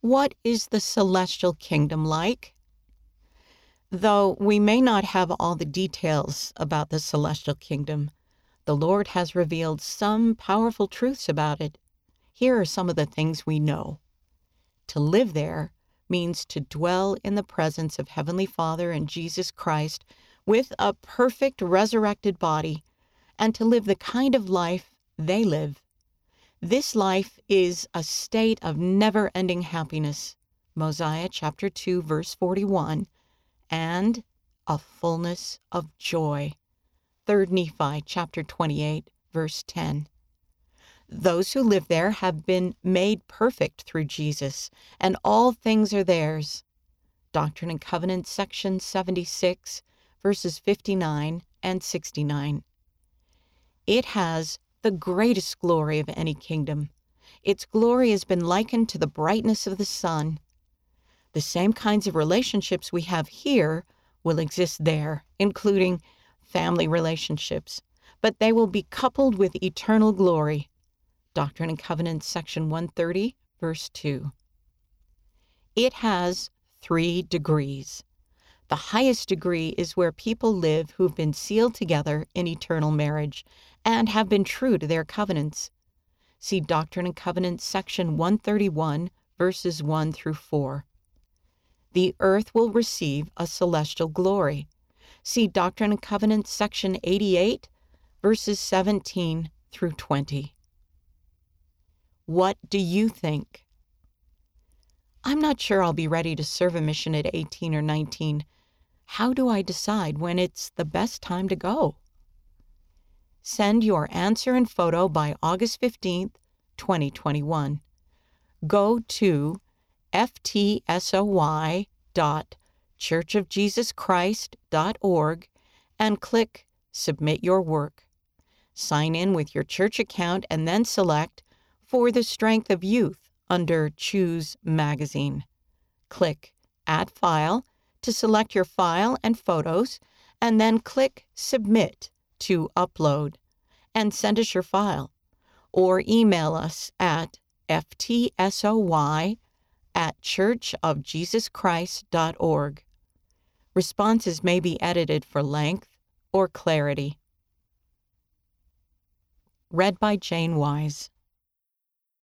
What is the celestial kingdom like? Though we may not have all the details about the celestial kingdom, the Lord has revealed some powerful truths about it. Here are some of the things we know. To live there means to dwell in the presence of Heavenly Father and Jesus Christ with a perfect resurrected body and to live the kind of life they live. This life is a state of never ending happiness. Mosiah chapter 2, verse 41, and a fullness of joy. 3 Nephi chapter 28, verse 10. Those who live there have been made perfect through Jesus, and all things are theirs. Doctrine and Covenants, section 76, verses 59 and 69. It has the greatest glory of any kingdom. Its glory has been likened to the brightness of the sun. The same kinds of relationships we have here will exist there, including family relationships, but they will be coupled with eternal glory. Doctrine and Covenants, section 130, verse 2. It has three degrees. The highest degree is where people live who've been sealed together in eternal marriage and have been true to their covenants. See Doctrine and Covenants, section 131, verses 1 through 4. The earth will receive a celestial glory. See Doctrine and Covenants, section 88, verses 17 through 20. What do you think? I'm not sure I'll be ready to serve a mission at 18 or 19. How do I decide when it's the best time to go? Send your answer and photo by August 15th, 2021. Go to ftsoy.churchofjesuschrist.org and click Submit Your Work. Sign in with your church account and then select for the Strength of Youth under Choose Magazine. Click Add File to select your file and photos, and then click Submit to upload and send us your file. Or email us at ftsoy at churchofjesuschrist.org. Responses may be edited for length or clarity. Read by Jane Wise.